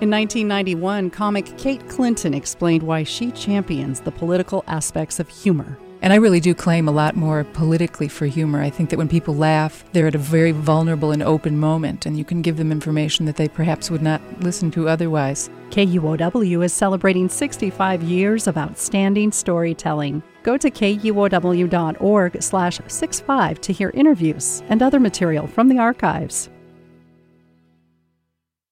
In 1991, comic Kate Clinton explained why she champions the political aspects of humor. And I really do claim a lot more politically for humor. I think that when people laugh, they're at a very vulnerable and open moment, and you can give them information that they perhaps would not listen to otherwise. KUOW is celebrating 65 years of outstanding storytelling. Go to kuow.org slash 65 to hear interviews and other material from the archives.